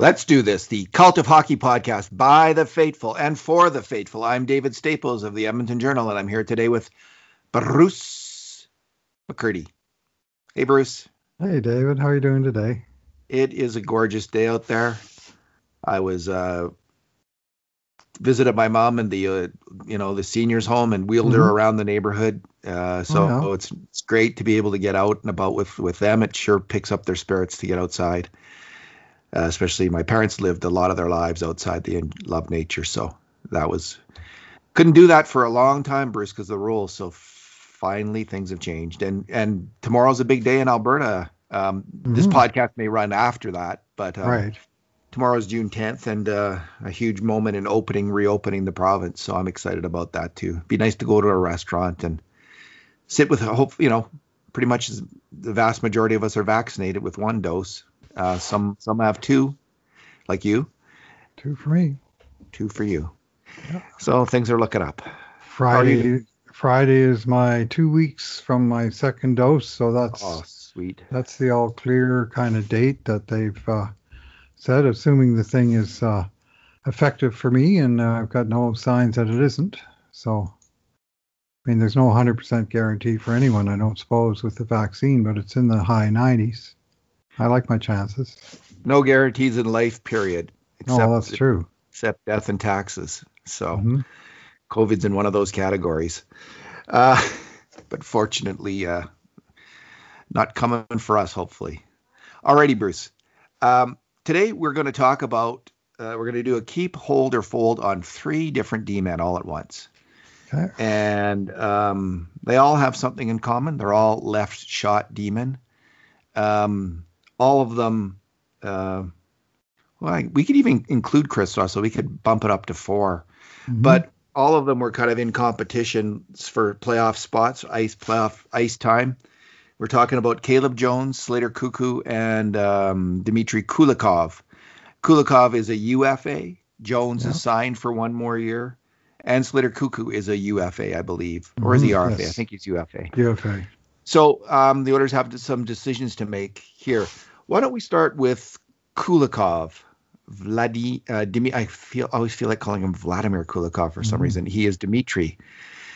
Let's do this. The Cult of Hockey podcast by the faithful and for the faithful. I'm David Staples of the Edmonton Journal, and I'm here today with Bruce McCurdy. Hey, Bruce. Hey, David. How are you doing today? It is a gorgeous day out there. I was uh, visited my mom in the uh, you know the seniors home and wheeled mm-hmm. her around the neighborhood. Uh, so oh, yeah. it's it's great to be able to get out and about with with them. It sure picks up their spirits to get outside uh, especially my parents lived a lot of their lives outside the love nature. So that was couldn't do that for a long time, Bruce, because the rules. So finally things have changed, and and tomorrow's a big day in Alberta. Um, mm-hmm. This podcast may run after that, but um, right. Tomorrow's June 10th, and uh, a huge moment in opening, reopening the province. So I'm excited about that too. Be nice to go to a restaurant and sit with hope. You know, pretty much the vast majority of us are vaccinated with one dose. Uh, some some have two, like you. Two for me. Two for you. Yep. So things are looking up. Friday. Friday is my two weeks from my second dose, so that's oh, sweet. That's the all clear kind of date that they've uh, said, assuming the thing is uh, effective for me, and uh, I've got no signs that it isn't. So, I mean, there's no 100% guarantee for anyone, I don't suppose, with the vaccine, but it's in the high 90s. I like my chances. No guarantees in life, period. Except, oh, that's true. Except death and taxes. So mm-hmm. COVID's in one of those categories. Uh, but fortunately, uh, not coming for us, hopefully. Alrighty, Bruce. Um, today we're going to talk about, uh, we're going to do a keep, hold, or fold on three different D-men all at once. Okay. And um, they all have something in common. They're all left shot D-men. Um, all of them. Uh, well, we could even include Chris so We could bump it up to 4 mm-hmm. but all of them were kind of in competition for playoff spots, ice playoff ice time. We're talking about Caleb Jones, Slater Koekkoek, and um, Dmitry Kulikov. Kulikov is a UFA. Jones yeah. is signed for one more year, and Slater Koekkoek is a UFA, I believe, or is he mm-hmm. RFA? Yes. I think he's UFA. UFA. So um, the Oilers have some decisions to make here. Why don't we start with Kulikov? Vladi, uh, Dimi, I feel always feel like calling him Vladimir Kulikov for some mm-hmm. reason. He is Dmitry.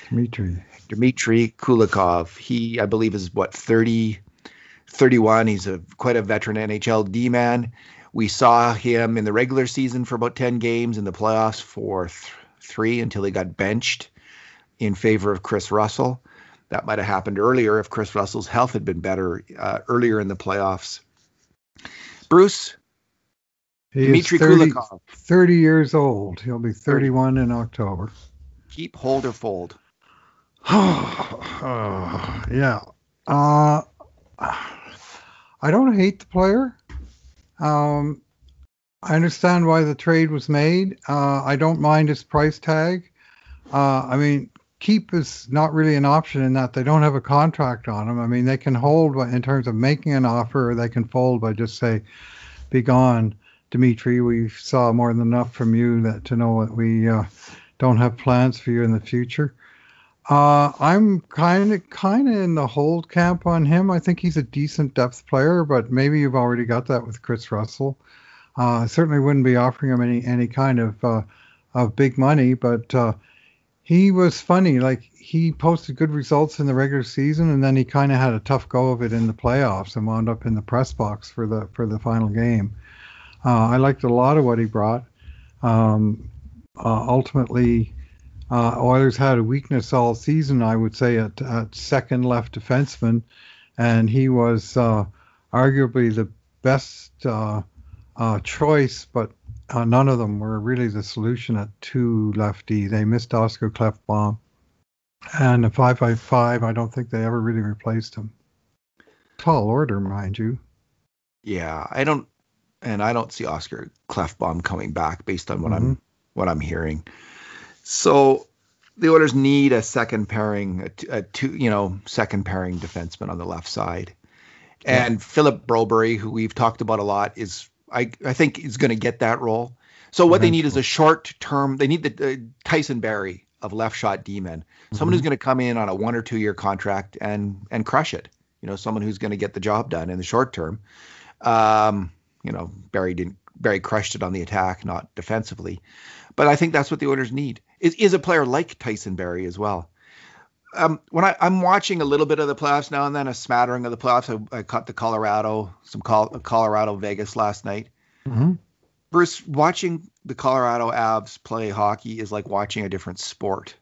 Dmitry. Dmitry Kulikov. He, I believe, is what 30, 31. He's a quite a veteran NHL D man. We saw him in the regular season for about 10 games, in the playoffs for th- three until he got benched in favor of Chris Russell. That might have happened earlier if Chris Russell's health had been better uh, earlier in the playoffs. Bruce. He Dmitry 30, Kulikov. 30 years old. He'll be 31 30. in October. Keep, hold, or fold. uh, yeah. Uh, I don't hate the player. Um, I understand why the trade was made. Uh, I don't mind his price tag. Uh, I mean, keep is not really an option in that they don't have a contract on them. I mean, they can hold in terms of making an offer, or they can fold by just say, "Be gone, Dimitri. We saw more than enough from you that to know that we uh, don't have plans for you in the future." Uh, I'm kind of kind of in the hold camp on him. I think he's a decent depth player, but maybe you've already got that with Chris Russell. Uh, certainly wouldn't be offering him any any kind of uh, of big money, but uh, he was funny. Like he posted good results in the regular season, and then he kind of had a tough go of it in the playoffs and wound up in the press box for the for the final game. Uh, I liked a lot of what he brought. Um, uh, ultimately, uh, Oilers had a weakness all season, I would say, at, at second left defenseman, and he was uh, arguably the best uh, uh, choice, but uh, none of them were really the solution at two lefty. They missed Oscar Klefbom. And a 555, I don't think they ever really replaced him. Tall order, mind you. Yeah, I don't, and I don't see Oscar Klefbom coming back based on what mm-hmm. I'm what I'm hearing. So the Oilers need a second pairing, a, a two, you know, second pairing defenseman on the left side. And yeah. Philip Broberg, who we've talked about a lot, is I, I think is going to get that role. So what they need is a short term. They need the uh, Tyson Barrie of left shot D-men, mm-hmm. someone who's going to come in on a one or two year contract and and crush it. You know, someone who's going to get the job done in the short term. Um, you know, Barrie didn't Barrie crushed it on the attack, not defensively. But I think that's what the Oilers need. Is is a player like Tyson Barrie as well. Um, when I, I'm watching a little bit of the playoffs now and then, a smattering of the playoffs. I, I caught the Colorado, some Colorado Vegas last night. Mm-hmm. Bruce, watching the Colorado Avs play hockey is like watching a different sport.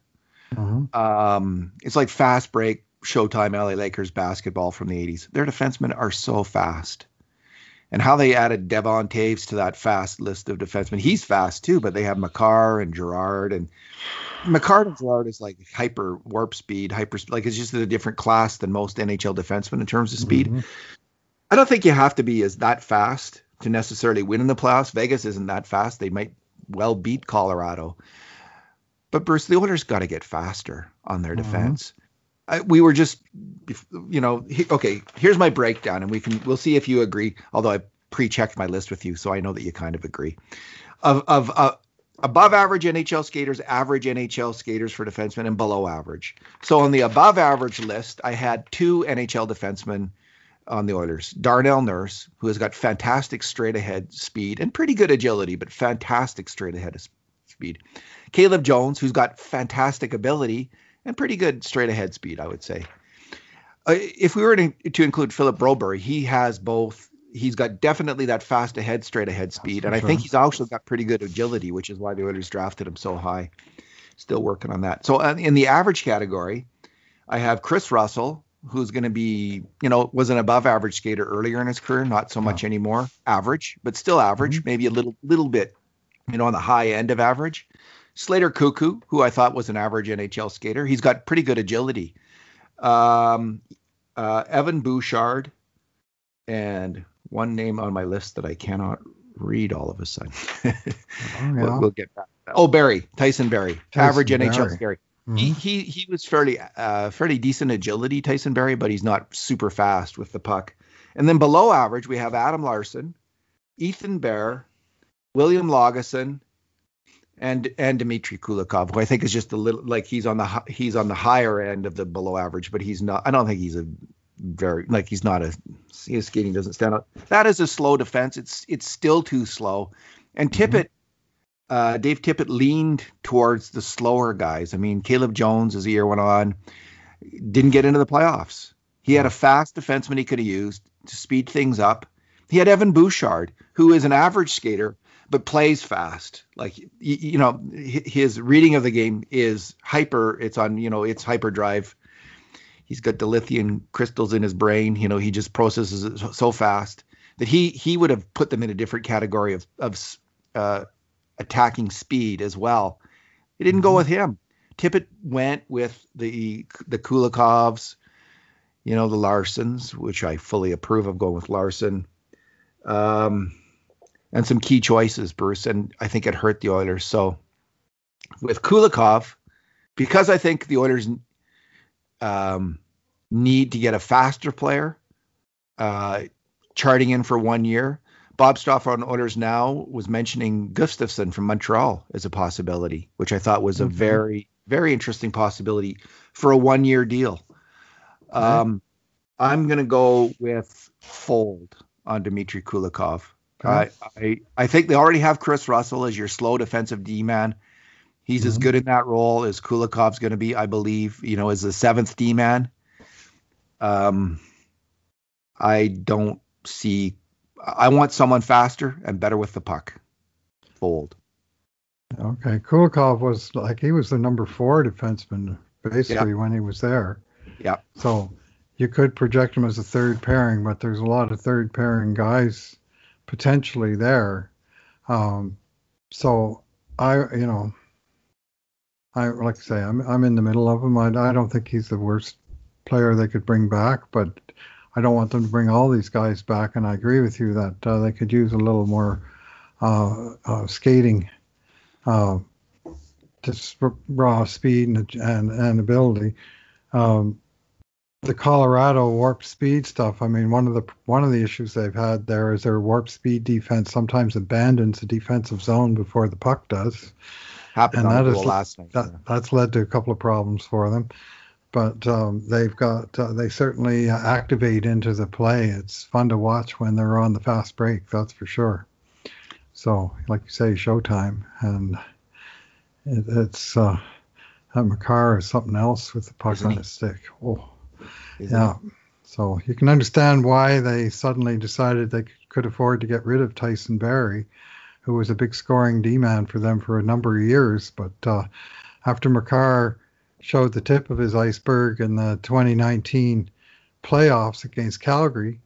Mm-hmm. Um, it's like fast break Showtime LA Lakers basketball from the 80s. Their defensemen are so fast. And how they added Devon Toews to that fast list of defensemen. He's fast too, but they have Makar and Girard and Makar and Girard is like hyper warp speed, hyper like it's just a different class than most NHL defensemen in terms of speed. Mm-hmm. I don't think you have to be as that fast to necessarily win in the playoffs. Vegas isn't that fast. They might well beat Colorado. But Bruce, the Oilers got to get faster on their mm-hmm. defense. We were just, you know, he, okay. Here's my breakdown, and we can we'll see if you agree. Although I pre-checked my list with you, so I know that you kind of agree. Of of uh, above average NHL skaters, average NHL skaters for defensemen, and below average. So on the above average list, I had two NHL defensemen on the Oilers. Darnell Nurse, who has got fantastic straight ahead speed and pretty good agility, but fantastic straight ahead speed. Caleb Jones, who's got fantastic ability and pretty good straight ahead speed, I would say. Uh, if we were to, to include Philip Broberg, he has both. He's got definitely that fast ahead, straight ahead speed, and I think he's also got pretty good agility, which is why the Oilers drafted him so high. Still working on that. So uh, in the average category, I have Chris Russell, who's going to be, you know, was an above average skater earlier in his career, not so much anymore. Average, but still average, mm-hmm. maybe a little little bit, you know, on the high end of average. Slater Koekkoek, who I thought was an average NHL skater, he's got pretty good agility. Um, uh, Evan Bouchard, and one name on my list that I cannot read all of a sudden. oh, yeah. we'll, we'll, get back. Oh, Barrie, Tyson Barrie, Tyson average Barrie. NHL skater. Mm-hmm. He, he he was fairly uh, fairly decent agility, Tyson Barrie, but he's not super fast with the puck. And then below average, we have Adam Larsson, Ethan Bear, William Lagesson, and and Dmitry Kulikov, who I think is just a little like he's on the he's on the higher end of the below average, but he's not. I don't think he's a very like he's not a his skating doesn't stand out. That is a slow defense. It's it's still too slow. And mm-hmm. Tippett, mm-hmm. uh, Dave Tippett leaned towards the slower guys. I mean, Caleb Jones as the year went on didn't get into the playoffs. He had a fast defenseman he could have used to speed things up. He had Evan Bouchard, who is an average skater but plays fast. Like you, you know, his reading of the game is hyper. It's on you know, it's hyperdrive. He's got the dilithium crystals in his brain. You know, he just processes it so fast that he he would have put them in a different category of of uh, attacking speed as well. It didn't go mm-hmm. with him. Tippett went with the the Kulikovs, you know, the Larssons, which I fully approve of going with Larsson. Um, and some key choices, Bruce, and I think it hurt the Oilers. So with Kulikov, because I think the Oilers um, need to get a faster player, uh, charting in for one year. Bob Stauffer on Oilers Now was mentioning Gustafsson from Montreal as a possibility, which I thought was a mm-hmm. very, very interesting possibility for a one year deal. Um, I'm going to go with Fold on Dmitry Kulikov. I, I I think they already have Chris Russell as your slow defensive D man. He's mm-hmm. as good in that role as Kulikov's going to be, I believe. You know, as the seventh D man. Um, I don't see. I want someone faster and better with the puck. Fold. Okay, Kulikov was like he was the number four defenseman basically when he was there. Yeah. So you could project him as a third pairing, but there's a lot of third pairing guys potentially there. Um, so I, you know, I like I say, I'm I'm in the middle of him. I, I don't think he's the worst player they could bring back, but I don't want them to bring all these guys back. And I agree with you that uh, they could use a little more uh, uh, skating, uh, just raw speed and and, and ability. Um, the Colorado warp speed stuff. I mean, one of the one of the issues they've had there is their warp speed defense sometimes abandons the defensive zone before the puck does. Happened and that is last night. That, yeah. That's led to a couple of problems for them. But um, they've got uh, they certainly activate into the play. It's fun to watch when they're on the fast break. That's for sure. So, like you say, Showtime, and it, it's uh, that Makar is something else with the puck Isn't on his stick. Oh, yeah. So you can understand why they suddenly decided they could afford to get rid of Tyson Barrie, who was a big scoring D man for them for a number of years. But uh, after Makar showed the tip of his iceberg in the 2019 playoffs against Calgary,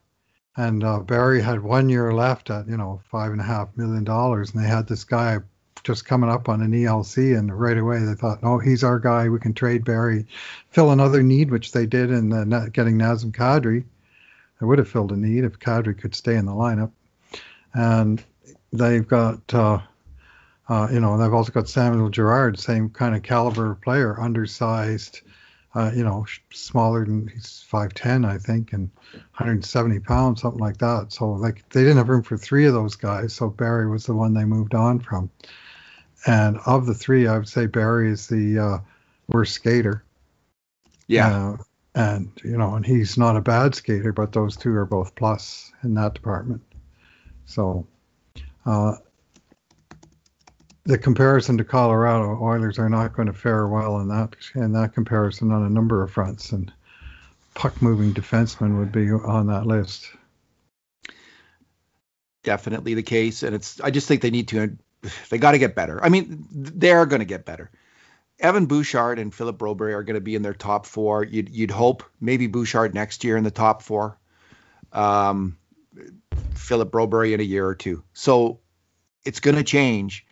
and uh, Barrie had one year left at you know five and a half million dollars, and they had this guy just coming up on an ELC, and right away they thought, no, he's our guy. We can trade Barrie, fill another need, which they did in the, getting Nazem Kadri. They would have filled a need if Kadri could stay in the lineup, and they've got. Uh, uh, you know, they've also got Samuel Girard, same kind of caliber player, undersized, uh, you know, smaller than he's 5'10, I think, and 170 pounds, something like that. So, like, they didn't have room for three of those guys. So, Barrie was the one they moved on from. And of the three, I would say Barrie is the uh, worst skater. Yeah. Uh, and, you know, and he's not a bad skater, but those two are both plus in that department. So, uh, the comparison to Colorado Oilers are not going to fare well in that in that comparison on a number of fronts, and puck moving defensemen would be on that list. Definitely the case, and it's. I just think they need to. They got to get better. I mean, they are going to get better. Evan Bouchard and Philip Broberg are going to be in their top four. You'd you'd hope maybe Bouchard next year in the top four. Um, Philip Broberg in a year or two. So it's going to change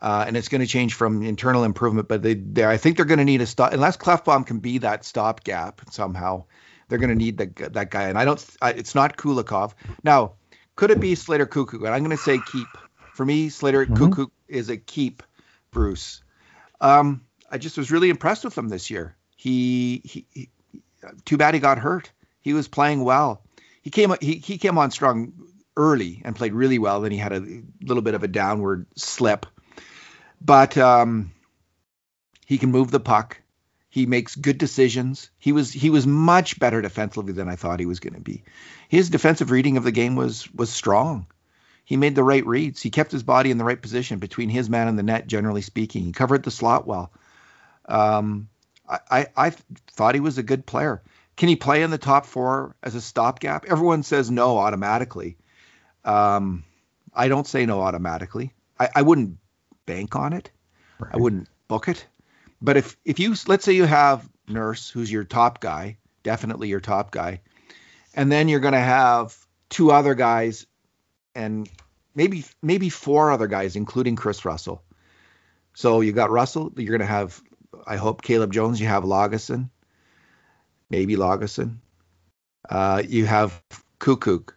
uh, and it's going to change from internal improvement. But they, I think they're going to need a stop unless Klefbom can be that stopgap somehow. They're going to need the, that guy, and I don't. I, it's not Kulikov. Now, could it be Slater Koekkoek? And I'm going to say keep. For me, Slater mm-hmm. Koekkoek is a keep. Bruce. Um, I just was really impressed with him this year. He, he, he too bad he got hurt. He was playing well. He came he, he came on strong early and played really well. Then he had a little bit of a downward slip but um, he can move the puck. He makes good decisions. He was he was much better defensively than I thought he was going to be. His defensive reading of the game was was strong. He made the right reads. He kept his body in the right position between his man and the net. Generally speaking, he covered the slot well. Um, I, I, I thought he was a good player. Can he play in the top four as a stopgap? Everyone says no automatically. Um, I don't say no automatically. I, I wouldn't bank on it. Right. I wouldn't book it. But if if you let's say you have Nurse, who's your top guy, definitely your top guy, and then you're going to have two other guys, and maybe maybe four other guys, including Chris Russell. So you got Russell. You're going to have, I hope, Caleb Jones. You have Lagesson, maybe Lagesson. Uh, you have Koekkoek.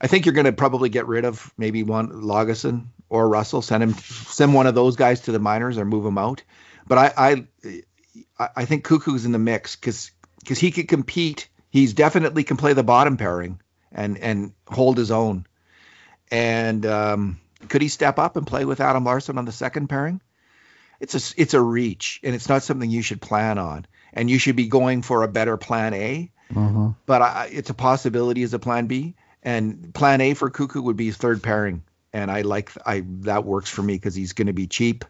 I think you're going to probably get rid of maybe one Lagesson or Russell, send him send one of those guys to the minors or move him out. But I I I think Koekkoek's in the mix because because he could compete. He's definitely can play the bottom pairing and and hold his own. And um, could he step up and play with Adam Larsson on the second pairing? It's a it's a reach, and it's not something you should plan on. And you should be going for a better plan A. Uh-huh. But I, it's a possibility as a plan B. And plan A for Koekkoek would be third pairing and I like I that works for me because he's going to be cheap,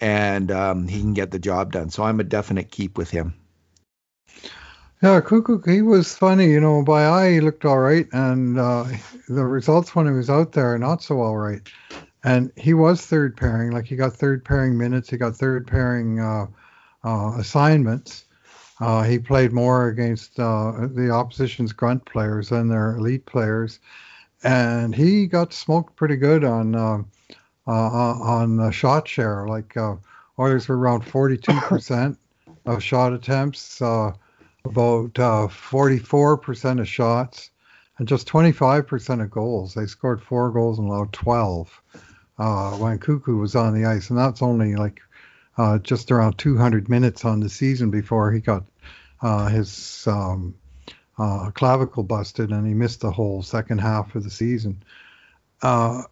and um, he can get the job done. So I'm a definite keep with him. Yeah, Koekkoek, he was funny. You know, by eye he looked all right, and uh, the results when he was out there are not so all right. And he was third pairing, like he got third pairing minutes, he got third pairing uh, uh, assignments. Uh, he played more against uh, the opposition's grunt players than their elite players and he got smoked pretty good on uh, on shot share. Like Oilers were around 42% of shot attempts, uh, about 44% uh, of shots, and just 25% of goals. They scored four goals and allowed 12 uh, when Koekkoek was on the ice, and that's only like just around 200 minutes on the season before he got his um, uh, clavicle busted and he missed the whole second half of the season. Uh,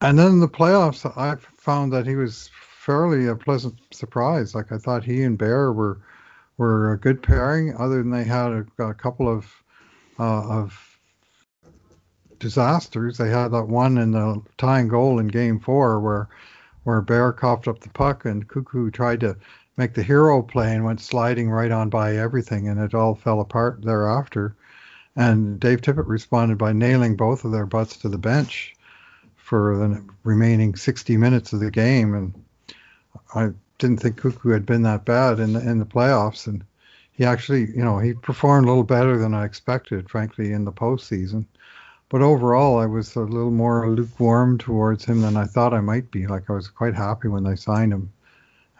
and then in the playoffs, I found that he was fairly a pleasant surprise. Like I thought he and Bear were were a good pairing. Other than they had a, a couple of uh, of disasters. They had that one in the tying goal in Game Four where where Bear coughed up the puck and Koekkoek tried to make the hero play and went sliding right on by everything, and it all fell apart thereafter. And Dave Tippett responded by nailing both of their butts to the bench for the remaining 60 minutes of the game. And I didn't think Koekkoek had been that bad in the, in the playoffs. And he actually, you know, he performed a little better than I expected, frankly, in the postseason. But overall, I was a little more lukewarm towards him than I thought I might be. Like I was quite happy when they signed him.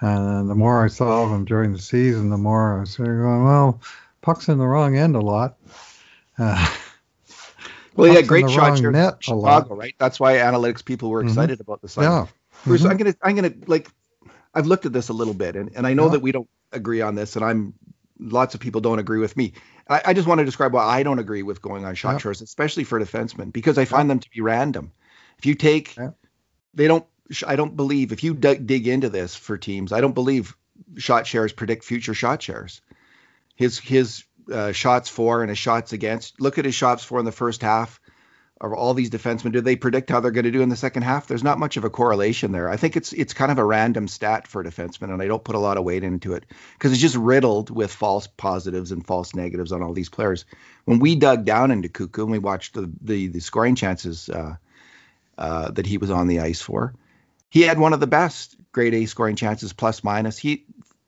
And the more I saw of him during the season, the more I was going, well, puck's in the wrong end a lot. Uh, well, yeah, great shot here net Chicago, right? That's why analytics people were mm-hmm. excited mm-hmm. about the signing. Yeah. Bruce, mm-hmm. I'm gonna, I'm gonna like, I've looked at this a little bit, and, and I know yeah. that we don't agree on this, and I'm lots of people don't agree with me. I, I just want to describe why I don't agree with going on shot yeah. shares, especially for defensemen, because I find them to be random. If you take, they don't I don't believe if you d- dig into this for teams, I don't believe shot shares predict future shot shares. His his uh, shots for and his shots against. Look at his shots for in the first half of all these defensemen. Do they predict how they're going to do in the second half? There's not much of a correlation there. I think it's it's kind of a random stat for defensemen, and I don't put a lot of weight into it because it's just riddled with false positives and false negatives on all these players. When we dug down into Koekkoek and we watched the the, the scoring chances uh, uh, that he was on the ice for he had one of the best grade A scoring chances plus minus he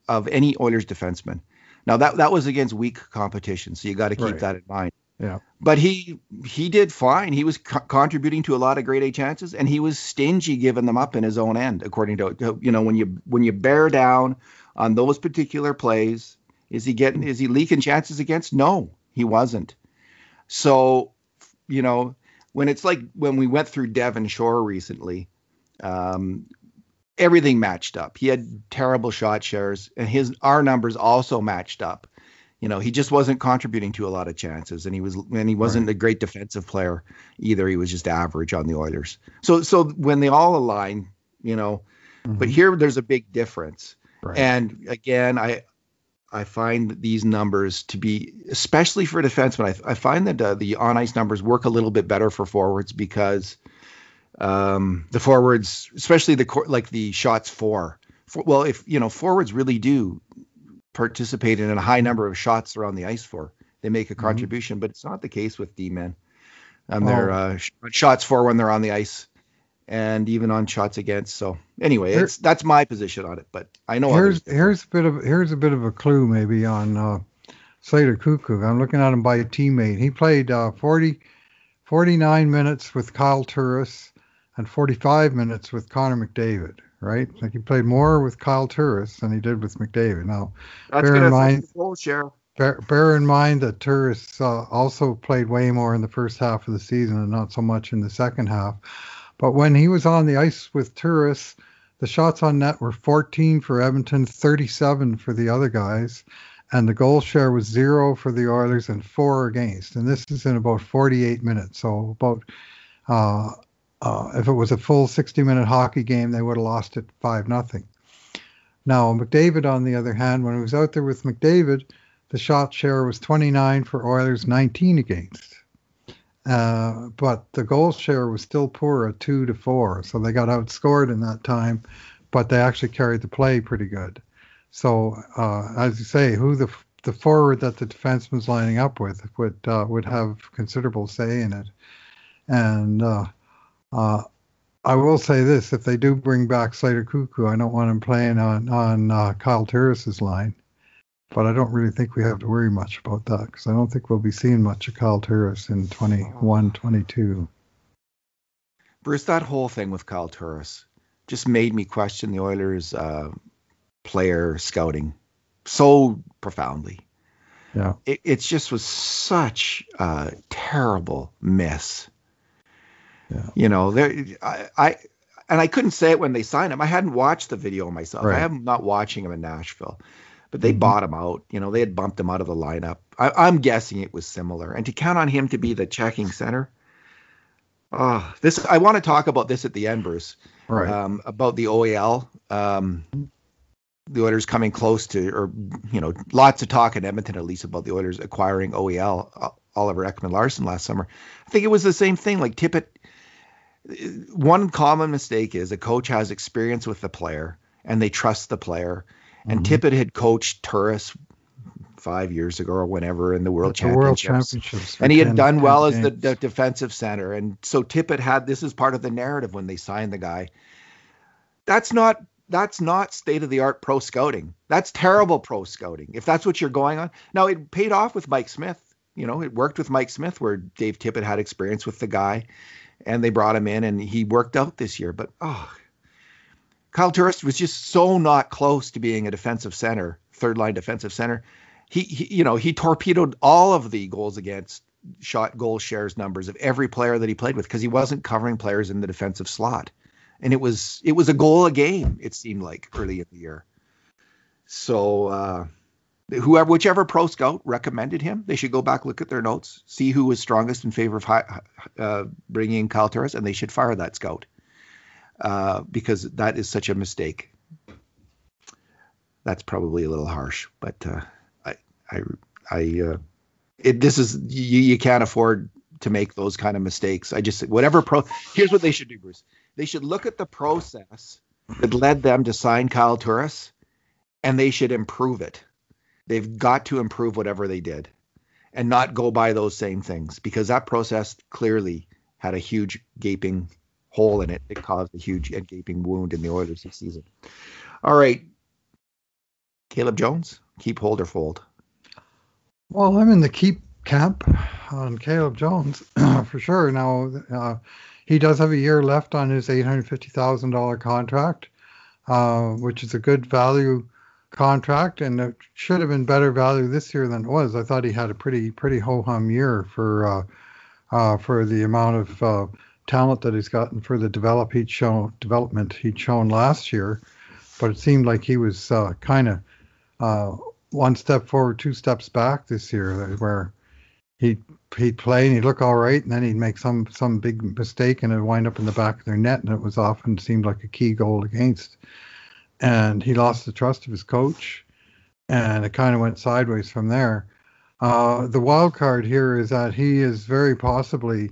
of any Oilers defenseman. Now that that was against weak competition, so you got to keep right. that in mind. Yeah. But he he did fine. He was co- contributing to a lot of grade A chances, and he was stingy giving them up in his own end. According to you know when you when you bear down on those particular plays, is he getting is he leaking chances against? No, he wasn't. So you know when it's like when we went through Devin Shore recently, um, everything matched up. He had terrible shot shares, and his our numbers also matched up. You know, he just wasn't contributing to a lot of chances, and he was and he wasn't right. a great defensive player either. He was just average on the Oilers. So so when they all align, you know, mm-hmm. but here there's a big difference. Right. And again, I I find these numbers to be, especially for defensemen, I, I find that uh, the on ice numbers work a little bit better for forwards because um, the forwards, especially the like the shots for, for, well, if you know forwards really do participate in a high number of shots around the ice for, they make a mm-hmm. contribution, mm-hmm. but it's not the case with D men. Um, oh. they're uh, shots for when they're on the ice, and even on shots against. So anyway, Here, it's that's my position on it. But I know here's here's a bit of here's a bit of a clue maybe on uh, Slater Koekkoek. I'm looking at him by a teammate. He played uh, 40, 49 minutes with Kyle Turris and 45 minutes with Connor McDavid, right? Like he played more with Kyle Turris than he did with McDavid. Now, That's bear in mind, share. Bear, bear, in mind that Turris uh, also played way more in the first half of the season and not so much in the second half. But when he was on the ice with Turris, the shots on net were 14 for Edmonton, 37 for the other guys, and the goal share was zero for the Oilers and four against. And this is in about 48 minutes, so about uh, uh, if it was a full 60 minute hockey game, they would have lost it 5 nothing. Now, McDavid, on the other hand, when he was out there with McDavid, the shot share was 29 for Oilers, 19 against. Uh, but the goal share was still poor at 2 to 4. So they got outscored in that time, but they actually carried the play pretty good. So, uh, as you say, who the the forward that the defenseman's lining up with would uh, would have considerable say in it. And uh, uh, I will say this: if they do bring back Slater Koekkoek, I don't want him playing on on uh, Kyle Turris's line. But I don't really think we have to worry much about that because I don't think we'll be seeing much of Kyle Turris in 21, 22. Bruce, that whole thing with Kyle Turris just made me question the Oilers' uh, player scouting so profoundly. Yeah, it, it just was such a terrible miss yeah. You know, there I, I and I couldn't say it when they signed him. I hadn't watched the video myself. Right. I am not watching him in Nashville, but they mm-hmm. bought him out. You know, they had bumped him out of the lineup. I, am guessing it was similar. And to count on him to be the checking center, oh, this I want to talk about this at the end, Bruce. Right. Um, about the OEL. Um, the Oilers coming close to, or you know, lots of talk in Edmonton at least about the Oilers acquiring OEL. Oliver Ekman Larsson last summer. I think it was the same thing. Like Tippett, one common mistake is a coach has experience with the player and they trust the player. And mm-hmm. Tippett had coached Turris five years ago or whenever in the World the Championships. World Championships and he had 10, done well as the, the, defensive center. And so Tippett had this is part of the narrative when they signed the guy. That's not that's not state of the art pro scouting. That's terrible pro scouting. If that's what you're going on. Now it paid off with Mike Smith. You know, it worked with Mike Smith where Dave Tippett had experience with the guy and they brought him in and he worked out this year. But oh Kyle Turris was just so not close to being a defensive center, third line defensive center. He, he you know, he torpedoed all of the goals against shot goal shares numbers of every player that he played with because he wasn't covering players in the defensive slot and it was it was a goal a game. It seemed like early in the year. So uh, whoever whichever pro scout recommended him, they should go back look at their notes, see who was strongest in favor of high, uh, bringing in Kyle Turris, and they should fire that scout uh, because that is such a mistake. That's probably a little harsh, but uh, I I I uh, it, this is you, you can't afford to make those kind of mistakes. I just whatever pro. Here's what they should do, Bruce. They should look at the process that led them to sign Kyle Turris, and they should improve it. They've got to improve whatever they did, and not go by those same things because that process clearly had a huge gaping hole in it. It caused a huge and gaping wound in the Oilers this season. All right, Caleb Jones, keep hold or fold. Well, I'm in the keep camp on Caleb Jones for sure. Now, uh, he does have a year left on his $850,000 contract, uh, which is a good value contract, and it should have been better value this year than it was. I thought he had a pretty pretty ho hum year for uh, uh, for the amount of uh, talent that he's gotten for the develop he'd shown development he'd shown last year, but it seemed like he was uh, kind of uh, one step forward, two steps back this year, where he'd he'd play and he'd look all right, and then he'd make some some big mistake and it'd wind up in the back of their net, and it was often seemed like a key goal against. And he lost the trust of his coach, and it kind of went sideways from there. Uh, the wild card here is that he is very possibly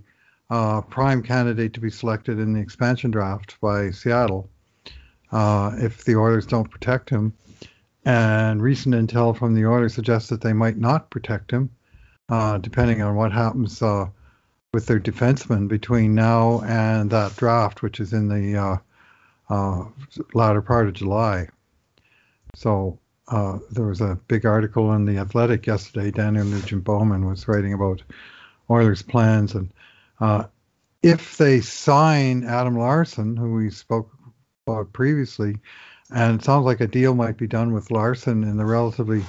a prime candidate to be selected in the expansion draft by Seattle uh, if the Oilers don't protect him. And recent intel from the Oilers suggests that they might not protect him uh, depending on what happens uh, with their defensemen between now and that draft, which is in the uh, latter part of July. So uh, there was a big article in the Athletic yesterday. Daniel Nugent Bowman was writing about Oilers' plans, and uh, if they sign Adam Larsson, who we spoke about previously, and it sounds like a deal might be done with Larsson in the relatively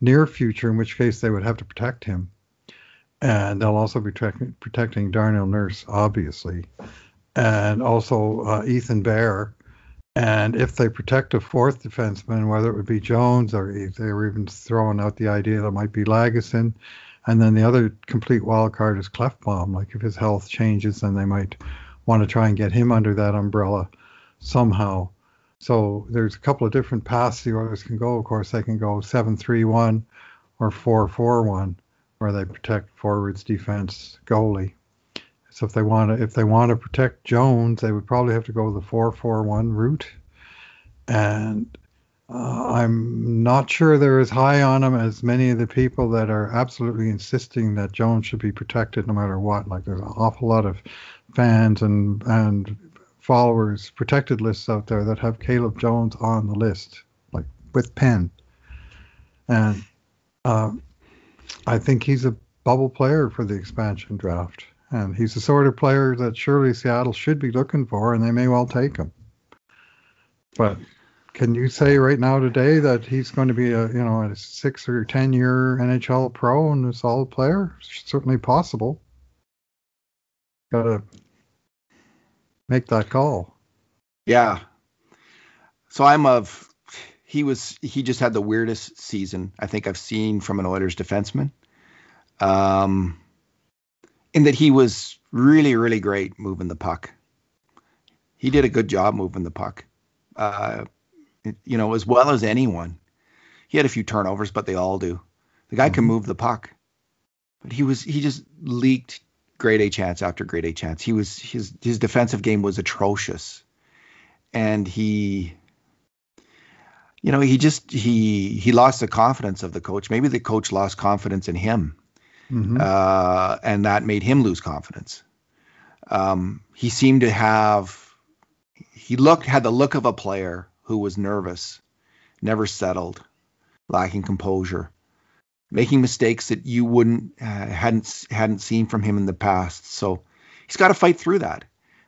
near future, in which case they would have to protect him. And they'll also be protecting, protecting Darnell Nurse, obviously, and also uh, Ethan Bear. And if they protect a fourth defenseman, whether it would be Jones or if they were even throwing out the idea that might be Lagesson, and then the other complete wild card is Klefbom. Like if his health changes, then they might want to try and get him under that umbrella somehow. So there's a couple of different paths the Oilers can go. Of course, they can go 7-3-1 or 4-4-1, where they protect forwards, defense, goalie. So if they want to, if they want to protect Jones, they would probably have to go the 4-4-1 route. And uh, I'm not sure they're as high on him as many of the people that are absolutely insisting that Jones should be protected no matter what. Like there's an awful lot of fans and and followers, protected lists out there that have Caleb Jones on the list, like with pen. And uh, I think he's a bubble player for the expansion draft. And he's the sort of player that surely Seattle should be looking for, and they may well take him. But can you say right now today that he's going to be a you know a six or ten year NHL pro and a solid player? Certainly possible. Got to make that call. Yeah. So I'm of he was he just had the weirdest season I think I've seen from an Oilers defenseman. Um in that he was really really great moving the puck. He did a good job moving the puck. Uh you know, as well as anyone. He had a few turnovers, but they all do. The guy mm-hmm. can move the puck. but he was he just leaked grade A chance after grade A chance. He was his his defensive game was atrocious, and he, you know, he just he he lost the confidence of the coach. Maybe the coach lost confidence in him, mm-hmm. uh, and that made him lose confidence. Um, he seemed to have he looked had the look of a player who was nervous, never settled, lacking composure making mistakes that you wouldn't uh, hadn't hadn't seen from him in the past. So he's got to fight through that.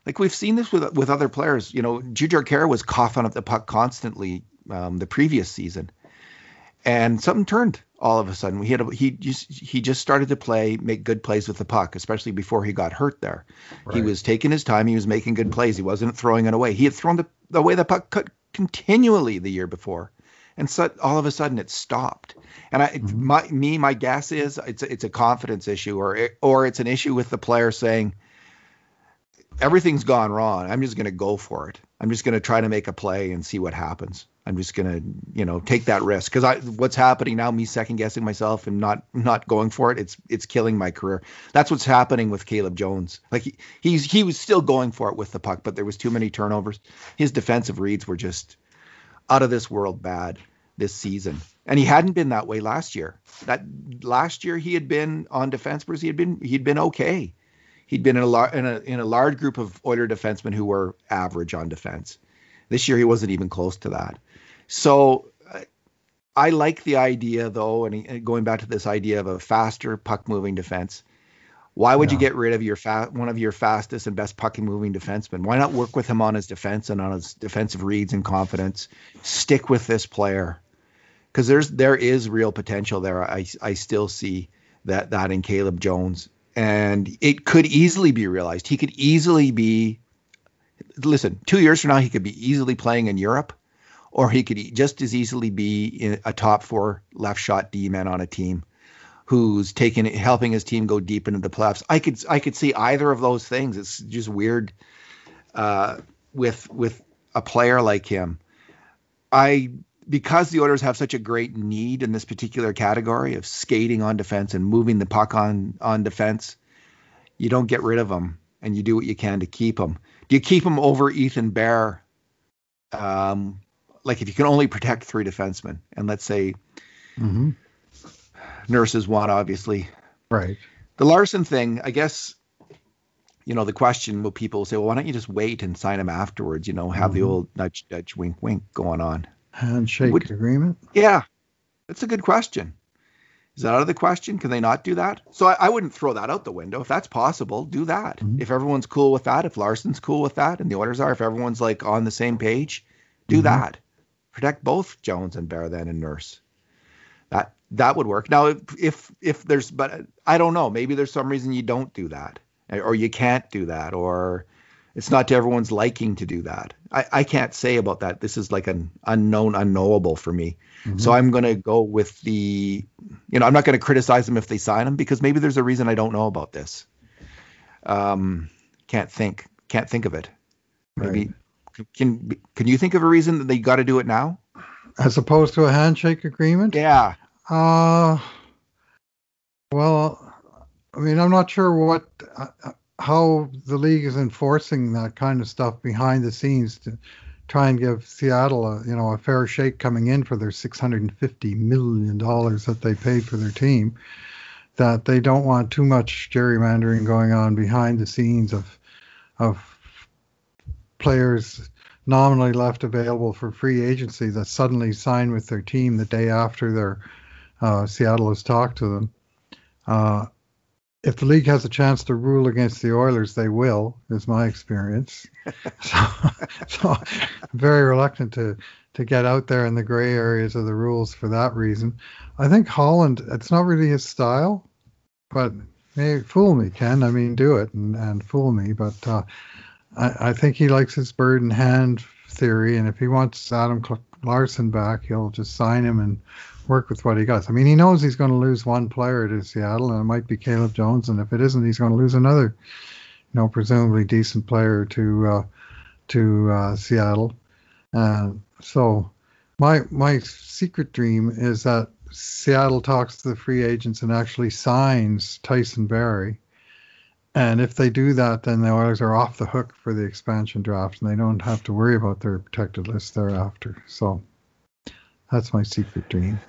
Like we've seen this with with other players. You know, Jujhar Khaira was coughing up the puck constantly um, the previous season, and something turned all of a sudden. He had a, he just he just started to play, make good plays with the puck, especially before he got hurt. There, right. he was taking his time. He was making good plays. He wasn't throwing it away. He had thrown the away the puck cut continually the year before and so all of a sudden it stopped. And I, mm-hmm. my, me, my guess is it's a, it's a confidence issue, or or it's an issue with the player saying everything's gone wrong. I'm just going to go for it. I'm just going to try to make a play and see what happens. I'm just to, you know, take that risk because I what's happening now, me second guessing myself and not not going for it. It's it's killing my career. That's what's happening with Caleb Jones. Like he, he's he was still going for it with the puck, but there was too many turnovers. His defensive reads were just out of this world bad this season. And he hadn't been that way last year. That last year he had been on defense he had been he'd been okay. He'd been in a, lar- in a in a large group of Oiler defensemen who were average on defense. This year he wasn't even close to that. So I like the idea though, and going back to this idea of a faster puck moving defense. Why would yeah. you get rid of your fa- one of your fastest and best puck moving defensemen? Why not work with him on his defense and on his defensive reads and confidence? Stick with this player because there's there is real potential there. I I still see that that in Caleb Jones, and it could easily be realized. He could easily be. Listen, two years from now, he could be easily playing in Europe, or he could just as easily be a top four left shot D man on a team who's taking helping his team go deep into the playoffs. I could I could see either of those things. It's just weird uh, with with a player like him. I because the Oilers have such a great need in this particular category of skating on defense and moving the puck on on defense, you don't get rid of them and you do what you can to keep them. Do you keep them over Ethan Bear? Um, like if you can only protect three defensemen, and let's say mm-hmm. Nurse is one, obviously. Right. The Larsson thing, I guess. You know, the question will people say, well, why don't you just wait and sign him afterwards? You know, have mm-hmm. the old nudge, nudge, wink, wink going on handshake Would, agreement? Yeah, that's a good question. Is that out of the question? Can they not do that? So I, I wouldn't throw that out the window. If that's possible, do that. Mm-hmm. If everyone's cool with that, if Larsson's cool with that, and the orders are, if everyone's like on the same page, do mm-hmm. that. Protect both Jones and Bear then and Nurse. That that would work. Now, if, if if there's, but I don't know. Maybe there's some reason you don't do that, or you can't do that, or it's not to everyone's liking to do that. I, I can't say about that. This is like an unknown, unknowable for me. Mm-hmm. So I'm going to go with the, you know, I'm not going to criticize them if they sign them because maybe there's a reason I don't know about this. Um, can't think, can't think of it. Maybe right. Can can you think of a reason that they got to do it now? As opposed to a handshake agreement? Yeah. Uh, well, I mean, I'm not sure what. Uh, how the league is enforcing that kind of stuff behind the scenes to try and give Seattle a you know a fair shake coming in for their 650 million dollars that they paid for their team that they don't want too much gerrymandering going on behind the scenes of of players nominally left available for free agency that suddenly sign with their team the day after their uh, Seattle has talked to them. Uh, if the league has a chance to rule against the Oilers, they will, is my experience. so, so I'm very reluctant to to get out there in the gray areas of the rules for that reason. I think Holland, it's not really his style, but hey, fool me, Ken. I mean, do it and, and fool me. But uh, I, I think he likes his bird in hand theory, and if he wants Adam Larsson back, he'll just sign him and work with what he got. I mean, he knows he's going to lose one player to Seattle, and it might be Caleb Jones, and if it isn't, he's going to lose another, you know, presumably decent player to uh, to uh, Seattle. Uh, so, my my secret dream is that Seattle talks to the free agents and actually signs Tyson Barrie. And if they do that, then the Oilers are off the hook for the expansion draft, and they don't have to worry about their protected list thereafter. So that's my secret dream.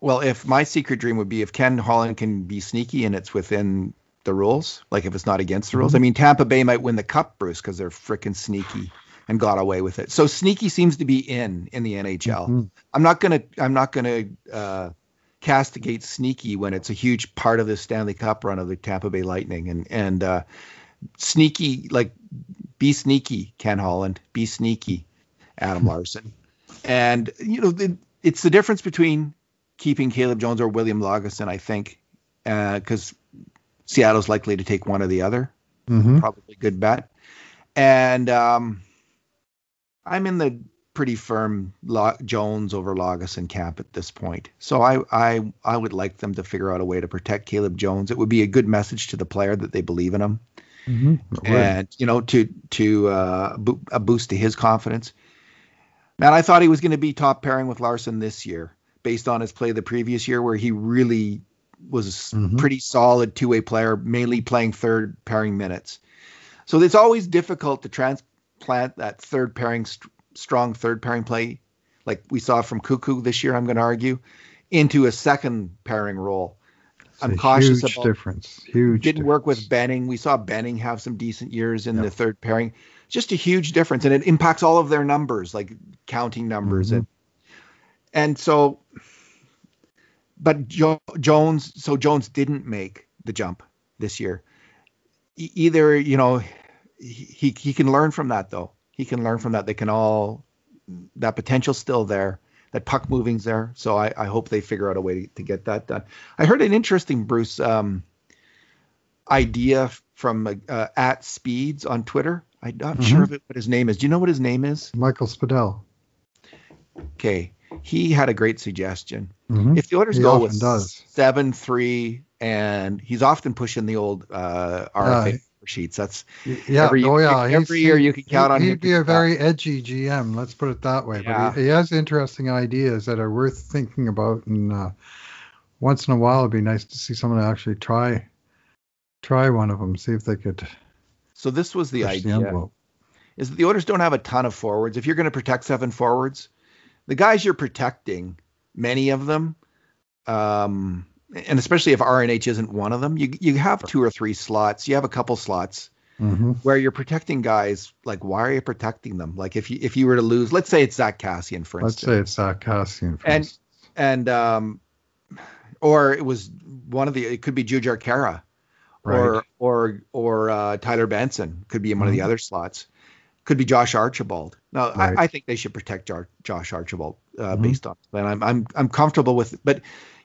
Well, if my secret dream would be if Ken Holland can be sneaky and it's within the rules, like if it's not against the rules. Mm-hmm. I mean, Tampa Bay might win the cup, Bruce, because they're freaking sneaky and got away with it. So sneaky seems to be in in the NHL. Mm-hmm. I'm not gonna I'm not gonna uh, castigate sneaky when it's a huge part of the Stanley Cup run of the Tampa Bay Lightning and and uh, sneaky like be sneaky Ken Holland be sneaky Adam Larsson. and you know the, it's the difference between keeping Caleb Jones or William Lagesson I think because uh, Seattle's likely to take one or the other mm-hmm. probably good bet and um, I'm in the pretty firm Jones over Lagesson camp at this point. So I, I I would like them to figure out a way to protect Caleb Jones. It would be a good message to the player that they believe in him, mm-hmm. and you know to to uh, a boost to his confidence. Man, I thought he was going to be top pairing with Larsson this year, based on his play the previous year, where he really was mm-hmm. pretty solid two way player, mainly playing third pairing minutes. So it's always difficult to transplant that third pairing st- strong third pairing play, like we saw from Koekkoek this year, I'm going to argue, into a second pairing role. It's I'm cautious huge about difference. Huge. Didn't difference. work with Benning. We saw Benning have some decent years in yep. the third pairing. Just a huge difference, and it impacts all of their numbers, like counting numbers, mm-hmm. and and so. But jo- Jones, so Jones didn't make the jump this year. E- either you know, he he can learn from that though he can learn from that. They can all that potential's still there. That puck moving's there. So I, I hope they figure out a way to, to get that done. I heard an interesting Bruce um, idea from uh, at Speeds on Twitter. I'm not mm-hmm. sure what his name is. Do you know what his name is? Michael Spadell. Okay, he had a great suggestion. Mm-hmm. If the Oilers he go with does. seven three, and he's often pushing the old uh, RFA sheets. That's yeah, every, oh yeah. Every year you can count he, on. He'd be a very edgy GM. Let's put it that way. Yeah. But he, he, has interesting ideas that are worth thinking about, and uh, once in a while it'd be nice to see someone actually try try one of them, see if they could. So this was the idea. The is that the Oilers don't have a ton of forwards. If you're going to protect seven forwards, the guys you're protecting, many of them, um, and especially if RNH isn't one of them, you you have two or three slots. You have a couple slots mm-hmm. where you're protecting guys. Like, why are you protecting them? Like, if you if you were to lose, let's say it's Zack Kassian, for let's instance. Let's say it's Zack Kassian, and instance. and um, or it was one of the. It could be Jujhar Khaira, right. or or or uh, Tyler Benson could be in one mm-hmm. of the mm-hmm. other slots. Could be Josh Archibald. Now, right. I, I, think they should protect Jar- Josh Archibald uh, mm-hmm. based on. And I'm I'm I'm comfortable with it, but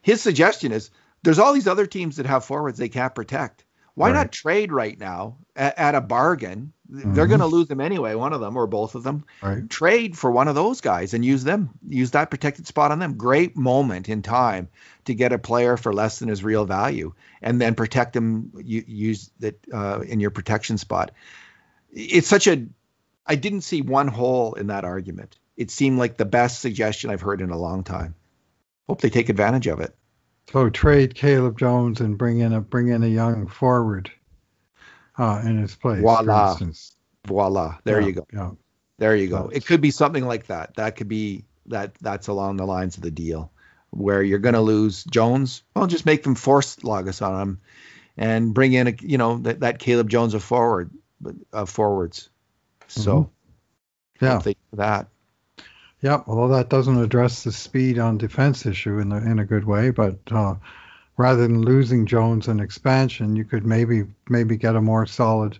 his suggestion is there's all these other teams that have forwards they can't protect. Why right. not trade right now at, at a bargain? Mm-hmm. They're going to lose them anyway, one of them or both of them. Right. Trade for one of those guys and use them, use that protected spot on them. Great moment in time to get a player for less than his real value, and then protect them. You, use that uh, in your protection spot. It's such a. I didn't see one hole in that argument. It seemed like the best suggestion I've heard in a long time. Hope they take advantage of it. So trade Caleb Jones and bring in a bring in a young forward uh, in his place. Voila. Voila. There yeah, you go. Yeah. There you go. That's, it could be something like that. That could be that that's along the lines of the deal where you're going to lose Jones. Well, just make them force Lagesson him and bring in a you know that, that Caleb Jones of forward of forwards. So mm-hmm. yeah, that. Yeah, although that doesn't address the speed on defense issue in the, in a good way, but uh, rather than losing Jones and expansion, you could maybe maybe get a more solid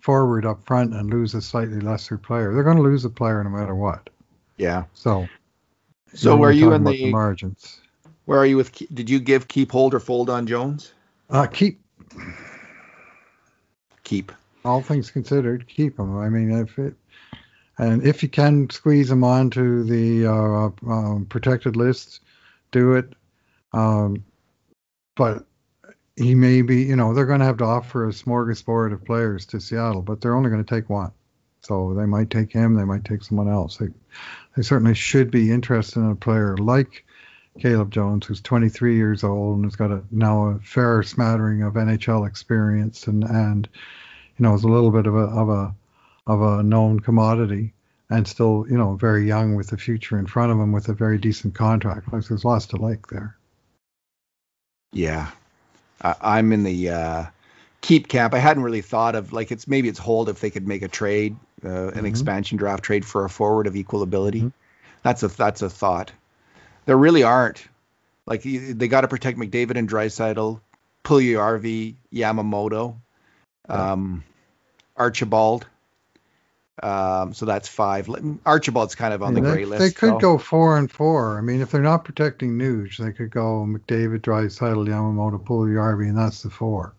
forward up front and lose a slightly lesser player. They're going to lose a player no matter what. Yeah. So. So where are you in the, the, margins? Where are you with? Did you give keep, hold, or fold on Jones? Uh, keep. Keep. All things considered, keep him. I mean, if it and if you can squeeze them onto the uh, um, protected list, do it. Um, but he may be, you know, they're going to have to offer a smorgasbord of players to Seattle, but they're only going to take one. So they might take him, they might take someone else. They, they certainly should be interested in a player like Caleb Jones, who's 23 years old and has got a, now a fair smattering of NHL experience and and you know is a little bit of a of a of a known commodity and still you know very young with the future in front of him with a very decent contract. Like there's lots to like there. Yeah, I, am in the uh, keep camp. I hadn't really thought of like it's maybe it's hold if they could make a trade, uh, an mm-hmm. expansion draft trade for a forward of equal ability. Mm-hmm. That's a that's a thought there really aren't. Like they got to protect McDavid and Draisaitl, Puljujarvi, Yamamoto, um, Archibald. Um, so that's five. Archibald's kind of on the they, gray list. They could so. go four and four. I mean, if they're not protecting Nuge, they could go McDavid, Draisaitl, Yamamoto, Puljujarvi, and that's the four.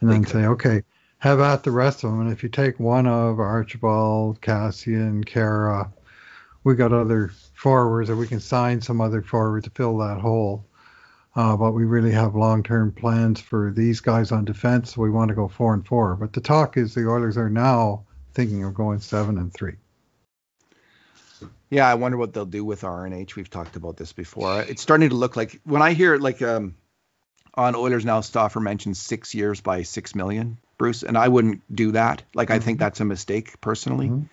And then say, okay, have at the rest of them. And if you take one of Archibald, Kassian, Khaira, we got other forwards, that we can sign some other forward to fill that hole. Uh, but we really have long-term plans for these guys on defense. So we want to go four and four. But the talk is the Oilers are now thinking of going seven and three. Yeah, I wonder what they'll do with RNH. We've talked about this before. It's starting to look like when I hear like um, on Oilers now, Stauffer mentioned six years by six million, Bruce, and I wouldn't do that. Like mm-hmm. I think mm-hmm. that's a mistake personally. Mm-hmm.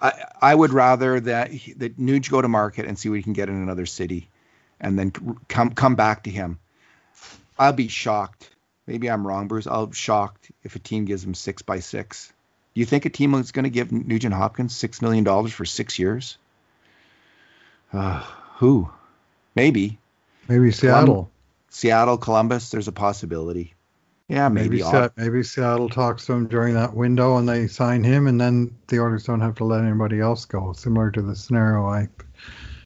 I, I would rather that that Nuge go to market and see what he can get in another city, and then come come back to him. I'll be shocked. Maybe I'm wrong, Bruce. I'll be shocked if a team gives him six by six. Do you think a team is going to give Nugent Hopkins six million dollars for six years? Uh, who? Maybe. Maybe Seattle. Colum- Seattle, Columbus. There's a possibility. Yeah, maybe. Maybe, maybe Seattle talks to him during that window and they sign him, and then the Oilers don't have to let anybody else go. Similar to the scenario I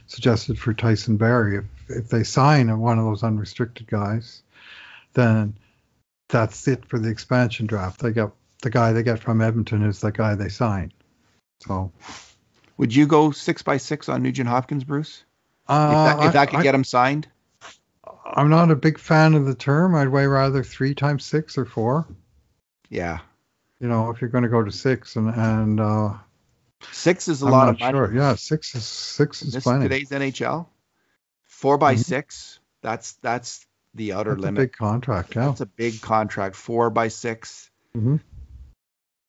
suggested for Tyson Barrie. If if they sign one of those unrestricted guys, then that's it for the expansion draft. They get the guy they get from Edmonton is the guy they sign. So, would you go six by six on Nugent Hopkins, Bruce? Uh, if that, if that could I, get him signed? I'm not a big fan of the term. I'd way rather three times six or four. Yeah. You know, if you're going to go to six and and uh, six is a I'm lot of money. Sure. Yeah, six is six is this plenty. Today's NHL, four by mm-hmm. six. That's that's the outer that's limit. A big contract. Yeah. That's a big contract. Four by 6 mm-hmm.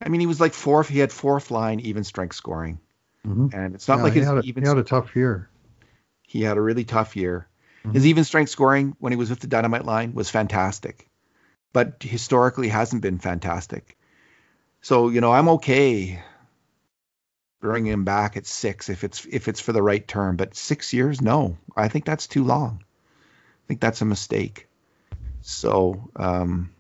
I mean, he was like fourth. He had fourth line even strength scoring, mm-hmm. and it's not yeah, like he had, a, even. He had a tough year. He had a really tough year. Mm-hmm. His even strength scoring when he was with the Dynamite line was fantastic, but historically hasn't been fantastic. So you know I'm okay bringing him back at six if it's if it's for the right term, but six years, no, I think that's too long. I think that's a mistake. So um,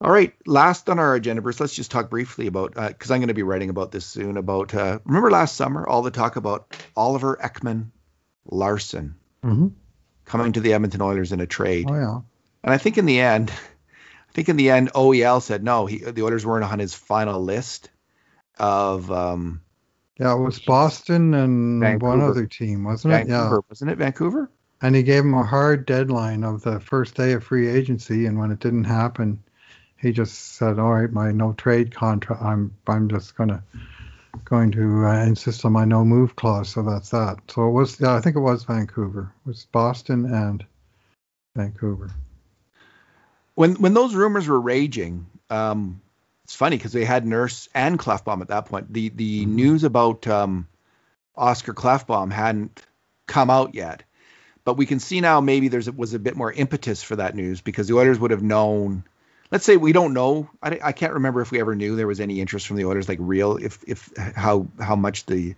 all right, last on our agenda, Bruce, let's just talk briefly about because uh, I'm going to be writing about this soon. About uh, remember last summer, all the talk about Oliver Ekman Larsson mm-hmm. coming to the Edmonton Oilers in a trade. Oh yeah. And I think in the end, I think in the end, OEL said no. He the Oilers weren't on his final list of. Um, yeah, it was Boston and Vancouver. one other team, wasn't Vancouver, it? Yeah, wasn't it Vancouver? And he gave him a hard deadline of the first day of free agency, and when it didn't happen, he just said, "All right, my no trade contract. I'm I'm just gonna going to uh, insist on my no move clause, so that's that. So it was, yeah, I think it was Vancouver. It was Boston and Vancouver. When when those rumors were raging, um, it's funny because they had Nurse and Klefbom at that point. The the mm-hmm. news about um, Oscar Klefbom hadn't come out yet, but we can see now maybe there was a bit more impetus for that news because the Oilers would have known let's say we don't know. I, I can't remember if we ever knew there was any interest from the Oilers, like real, if if how how much the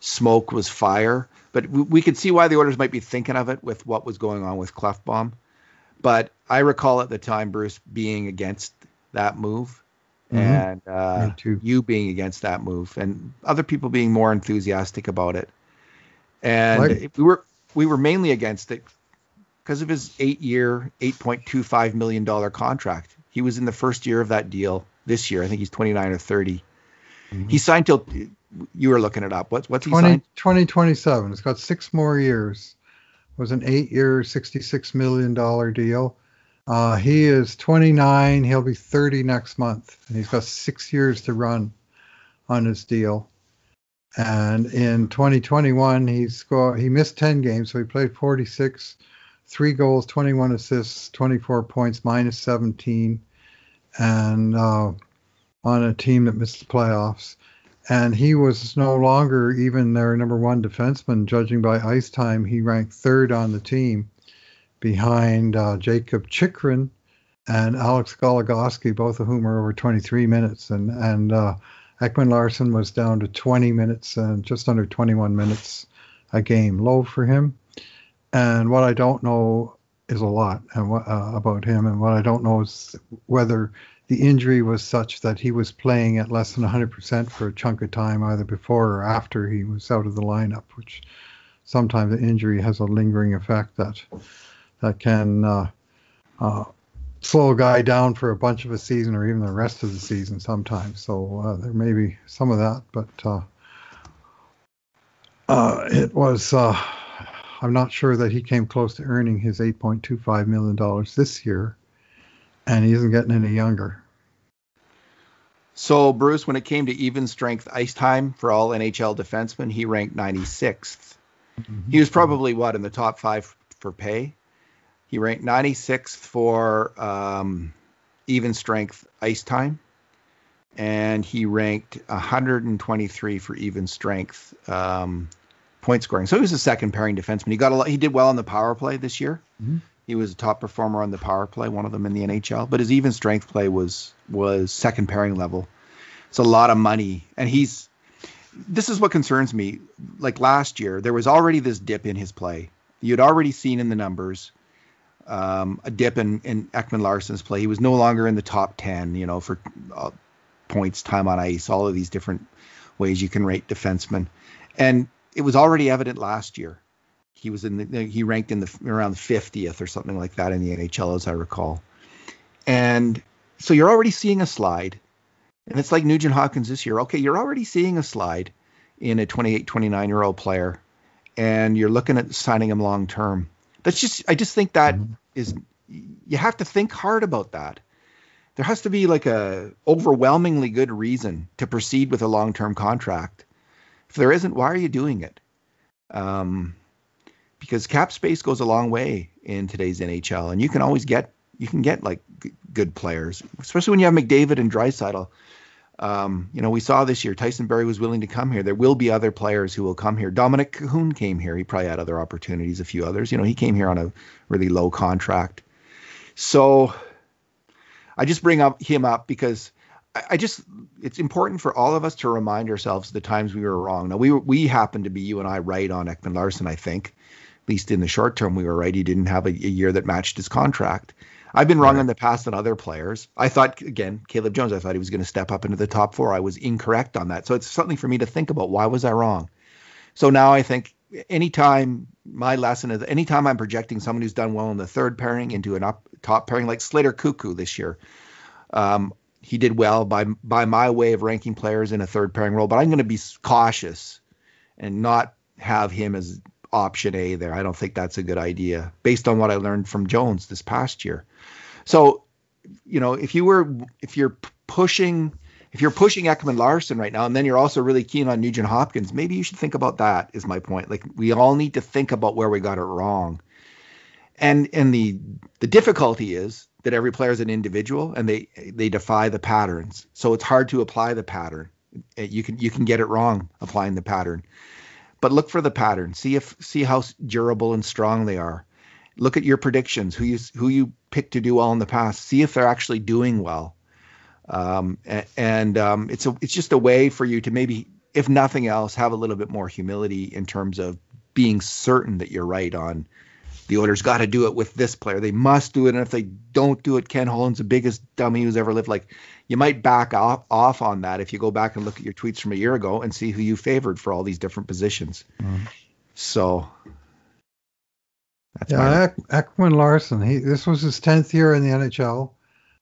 smoke was fire. But we, we could see why the Oilers might be thinking of it with what was going on with Klefbom. But I recall at the time Bruce being against that move, mm-hmm. and uh, you being against that move, and other people being more enthusiastic about it. And like, we were we were mainly against it because of his eight year, $8.25 million contract. He was in the first year of that deal this year. I think he's 29 or 30. Mm-hmm. He signed till, you were looking it up. What's, what's 20, he signed? 2027. It's got six more years. It was an eight year, $66 million deal. Uh, he is 29. He'll be 30 next month. And he's got six years to run on his deal. And in 2021, he scored. He missed 10 games, so he played 46, three goals, 21 assists, 24 points, minus 17, and uh, on a team that missed the playoffs. And he was no longer even their number one defenseman, judging by ice time. He ranked third on the team, behind uh, Jakob Chychrun and Alex Goligoski, both of whom are over 23 minutes. And and uh, Ekman-Larsson was down to 20 minutes and just under 21 minutes a game, low for him. And what I don't know is a lot and what, uh, about him, and what I don't know is whether the injury was such that he was playing at less than 100% for a chunk of time, either before or after he was out of the lineup, which sometimes the injury has a lingering effect that that can uh, uh, slow a guy down for a bunch of a season or even the rest of the season sometimes. So uh, there may be some of that, but uh, uh, it was. I'm not sure that he came close to earning his 8.25 million dollars this year, and he isn't getting any younger. So Bruce, when it came to even strength ice time for all NHL defensemen, he ranked 96th. Mm-hmm. He was probably what in the top five for pay. He ranked 96th for um, even strength ice time, and he ranked 123 for even strength um, point scoring. So he was a second pairing defenseman. He got a lot, he did well on the power play this year. Mm-hmm. He was a top performer on the power play, one of them in the NHL. But his even strength play was was second pairing level. It's a lot of money, and he's. This is what concerns me. Like last year, there was already this dip in his play. You'd already seen in the numbers um, a dip in, in Ekman-Larsson's play. He was no longer in the top 10, you know, for uh, points, time on ice, all of these different ways you can rate defensemen. And it was already evident last year. He was in the, he ranked in the around 50th or something like that in the NHL, as I recall. And so you're already seeing a slide. And it's like Nugent Hopkins this year. Okay, you're already seeing a slide in a 28, 29 year old player, and you're looking at signing him long term. That's just I just think that mm-hmm. is you have to think hard about that. There has to be like a overwhelmingly good reason to proceed with a long-term contract. If there isn't, why are you doing it? Um, because cap space goes a long way in today's NHL, and you can always get you can get like g- good players, especially when you have McDavid and Draisaitl um, you know, we saw this year Tyson Barrie was willing to come here. There will be other players who will come here. Dominic Kahun came here. He probably had other opportunities, a few others. You know, he came here on a really low contract. So I just bring up him up because I, just it's important for all of us to remind ourselves the times we were wrong. Now we were, we happen to be you and I right on Ekman Larsson, I think, at least in the short term, we were right. He didn't have a, a year that matched his contract. I've been wrong right. in the past on other players. I thought again, Caleb Jones. I thought he was going to step up into the top four. I was incorrect on that. So it's something for me to think about. Why was I wrong? So now I think anytime my lesson is anytime I'm projecting someone who's done well in the third pairing into an up top pairing like Slater Koekkoek this year. Um, he did well by by my way of ranking players in a third pairing role, but I'm going to be cautious and not have him as option A there. I don't think that's a good idea based on what I learned from Jones this past year. So, you know, if you were if you're pushing if you're pushing Ekman-Larsson right now, and then you're also really keen on Nugent Hopkins, maybe you should think about that. Is my point. Like we all need to think about where we got it wrong. And and the the difficulty is that every player is an individual, and they they defy the patterns. So it's hard to apply the pattern. You can you can get it wrong applying the pattern, but look for the pattern. See if see how durable and strong they are look at your predictions, who you who you picked to do well in the past, see if they're actually doing well. Um, and um, it's a it's just a way for you to maybe, if nothing else, have a little bit more humility in terms of being certain that you're right on. The Oilers got to do it with this player. They must do it, and if they don't do it, Ken Holland's the biggest dummy who's ever lived. Like you might back off, off on that if you go back and look at your tweets from a year ago and see who you favored for all these different positions. Mm. So that's yeah, Ekman-Larsson. He this was his tenth year in the NHL.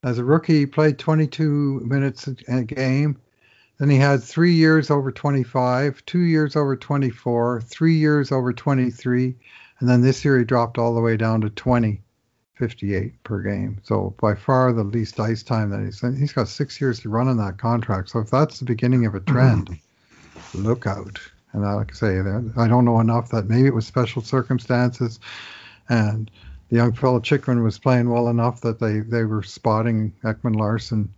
As a rookie, he played 22 minutes a game. Then he had three years over 25, two years over 24, three years over 23, and then this year he dropped all the way down to 20, 58 per game. So by far the least ice time that he's he's got six years to run on that contract. So if that's the beginning of a trend, look out. And I, like I say, I don't know enough that maybe it was special circumstances, and the young fellow Chychrun was playing well enough that they they were spotting Ekman Larsson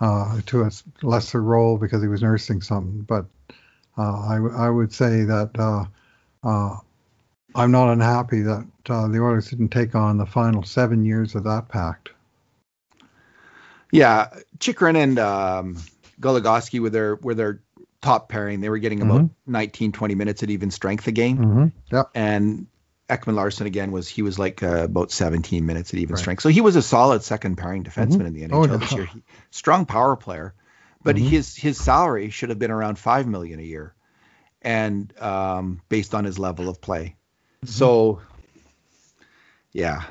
uh, to a lesser role because he was nursing something. But uh, I I would say that uh, uh I'm not unhappy that uh, the Oilers didn't take on the final seven years of that pact. Yeah, Chychrun and um, Goligoski were their were their top pairing. They were getting about mm-hmm. 19, 20 minutes at even strength a game. Mm-hmm. Yeah. And Ekman Larsson again was he was like uh, about 17 minutes at even right. strength. So he was a solid second pairing defenseman mm-hmm. in the NHL oh, yeah. this year. He, strong power player, but mm-hmm. his his salary should have been around five million a year, and um, based on his level of play. So, yeah,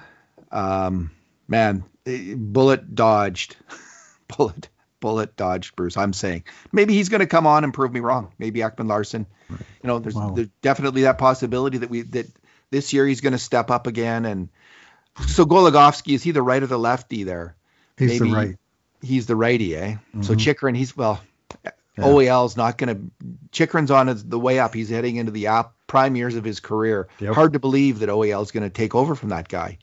um, man, eh, bullet dodged, bullet bullet dodged. Bruce, I'm saying maybe he's going to come on and prove me wrong. Maybe Ekman Larsson. Right. You know, there's, wow. there's definitely that possibility that we that this year he's going to step up again. And so Goligoski is he the right or the lefty there? He's Maybe the right. He's the righty, eh? Mm-hmm. So Chychrun, he's well. Yeah. OEL's not going to. Chychrun's on his, the way up. He's heading into the app, prime years of his career. Yep. Hard to believe that OEL is going to take over from that guy.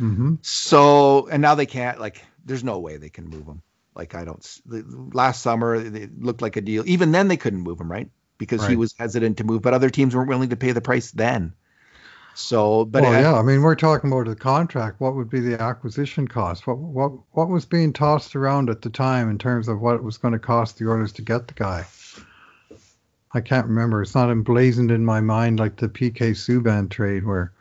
Mm-hmm. So and now they can't like. There's no way they can move him. Like I don't. Last summer it looked like a deal. Even then they couldn't move him, right? Because right. he was hesitant to move, but other teams weren't willing to pay the price then. So, but well, yeah, I mean, we're talking about the contract. What would be the acquisition cost? What what what was being tossed around at the time in terms of what it was going to cost the Oilers to get the guy? I can't remember. It's not emblazoned in my mind like the PK Subban trade where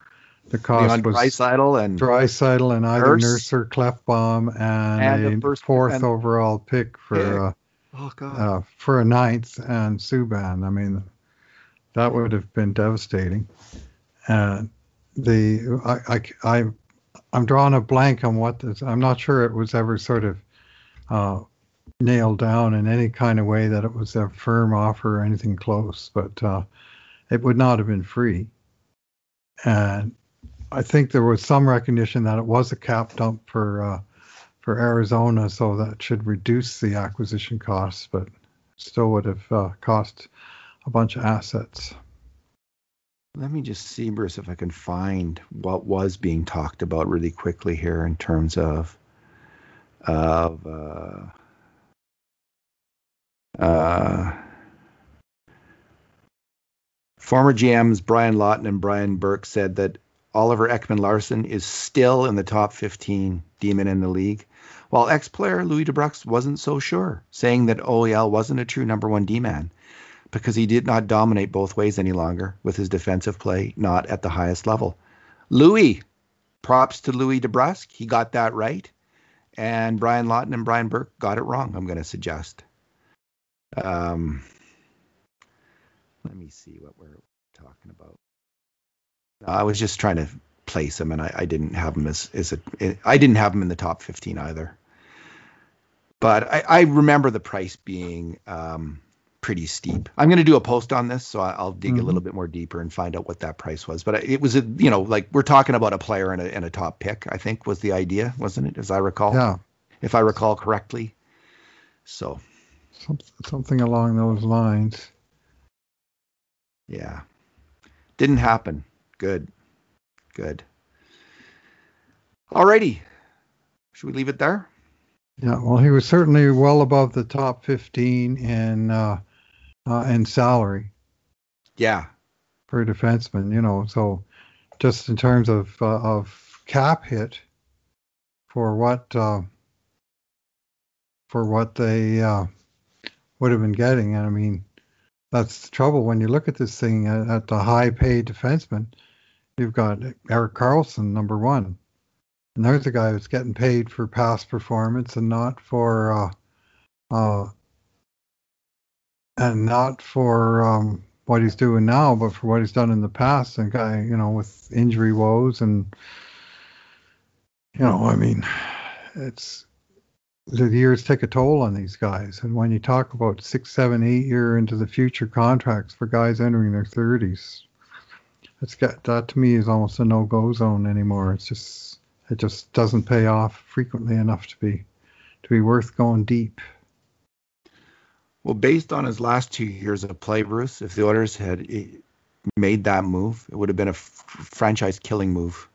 the cost Beyond was Draisaitl and Draisaitl and either Nurse or Klefbom and, and a fourth and overall pick for uh, oh, uh, for a ninth and Subban. I mean, that would have been devastating. And the I, I, I I'm drawing a blank on what this. I'm not sure it was ever sort of uh, nailed down in any kind of way that it was a firm offer or anything close, but uh, it would not have been free. And I think there was some recognition that it was a cap dump for uh, for Arizona, so that should reduce the acquisition costs, but still would have uh, cost a bunch of assets. Let me just see, Bruce, if I can find what was being talked about really quickly here in terms of of uh, uh, former GMs Brian Lawton and Brian Burke said that Oliver Ekman Larsson is still in the top 15 demon in the league, while ex-player Louie DeBrusk wasn't so sure, saying that OEL wasn't a true number one D-man because he did not dominate both ways any longer with his defensive play not at the highest level. Louie, props to Louie DeBrusk. He got that right. And Brian Lawton and Brian Burke got it wrong, I'm going to suggest. Um, let me see what we're talking about. I was just trying to place him, and I, I didn't have him as, a, I didn't have him in the top 15 either. But I, I remember the price being um, pretty steep. I'm going to do a post on this, so I'll dig mm-hmm. a little bit more deeper and find out what that price was. But it was, a, you know, like we're talking about a player and a, and a top pick. I think was the idea, wasn't it? As I recall, yeah, if I recall correctly. So, something along those lines. Yeah, didn't happen. Good, good. Alrighty, should we leave it there? Yeah, well, he was certainly well above the top 15 in uh, uh, in salary. Yeah. For a defenseman, you know, so just in terms of uh, of cap hit for what uh, for what they uh, would have been getting, and I mean, that's the trouble when you look at this thing at, at the high paid defenseman. You've got Erik Karlsson, number one. And there's a guy who's getting paid for past performance and not for uh, uh, and not for um, what he's doing now, but for what he's done in the past. And guy, you know, with injury woes and you know, I mean, it's the years take a toll on these guys. And when you talk about six, seven, eight year into the future contracts for guys entering their thirties, it's got that to me is almost a no go zone anymore. It's just it just doesn't pay off frequently enough to be to be worth going deep. Well, based on his last two years of play, Bruce, if the Oilers had eh, made that move, it would have been a f- franchise killing move,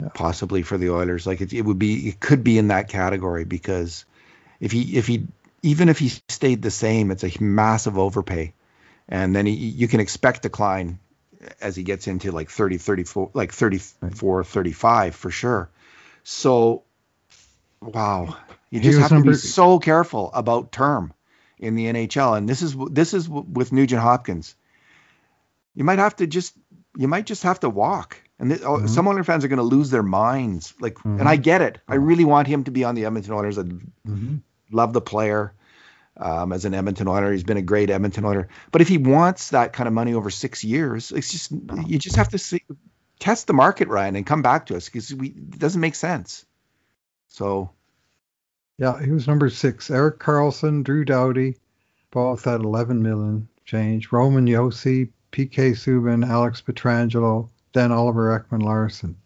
yeah. possibly for the Oilers. Like it, it would be, it could be in that category because if he, if he, even if he stayed the same, it's a massive overpay, and then he, you can expect decline as he gets into like 30, 34, like 34, 35 for sure. So, wow, you just have number, to be so careful about term in the NHL. And this is this is with Nugent Hopkins. You might have to just you might just have to walk. And this, oh, mm-hmm. some Oilers fans are going to lose their minds. Like, mm-hmm. and I get it. I really want him to be on the Edmonton Oilers. I mm-hmm. love the player um, as an Edmonton Oiler. He's been a great Edmonton Oiler. But if he wants that kind of money over six years, it's just you just have to see, test the market, Ryan, and come back to us because we it doesn't make sense. So yeah, he was number six. Erik Karlsson, Drew Doughty, both at 11 million change. Roman Josi, PK Subban, Alex Pietrangelo, then Oliver Ekman Larsson.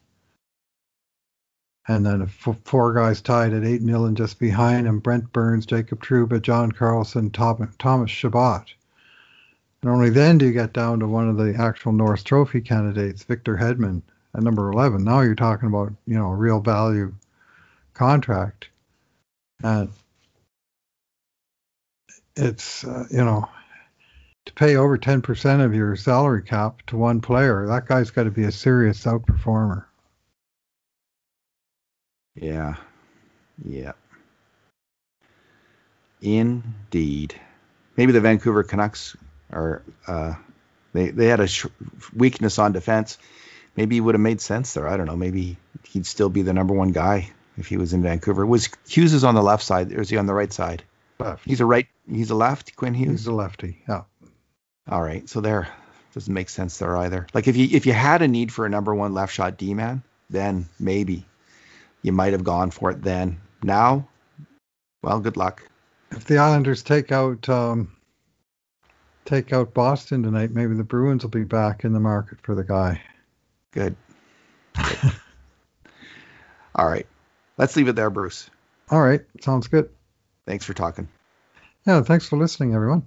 And then four guys tied at 8 million just behind him Brent Burns, Jacob Trouba, John Carlson, Thomas Chabot. And only then do you get down to one of the actual Norris Trophy candidates, Victor Hedman, at number 11. Now you're talking about, you know, a real value contract. And it's, uh, you know, to pay over 10% of your salary cap to one player, that guy's got to be a serious outperformer. Yeah. Yeah. Indeed. Maybe the Vancouver Canucks are, uh, they, they had a sh- weakness on defense. Maybe he would have made sense there. I don't know. Maybe he'd still be the number one guy if he was in Vancouver. Was Hughes is on the left side, or is he on the right side? Left. He's a right. He's a left. Quinn Hughes. He's a lefty. Yeah. All right. So there doesn't make sense there either. Like if you if you had a need for a number one left shot D man, then maybe you might have gone for it then. Now, well, good luck. If the Islanders take out um, take out Boston tonight, maybe the Bruins will be back in the market for the guy. Good. good. All right. Let's leave it there, Bruce. All right. Sounds good. Thanks for talking. Yeah, thanks for listening, everyone.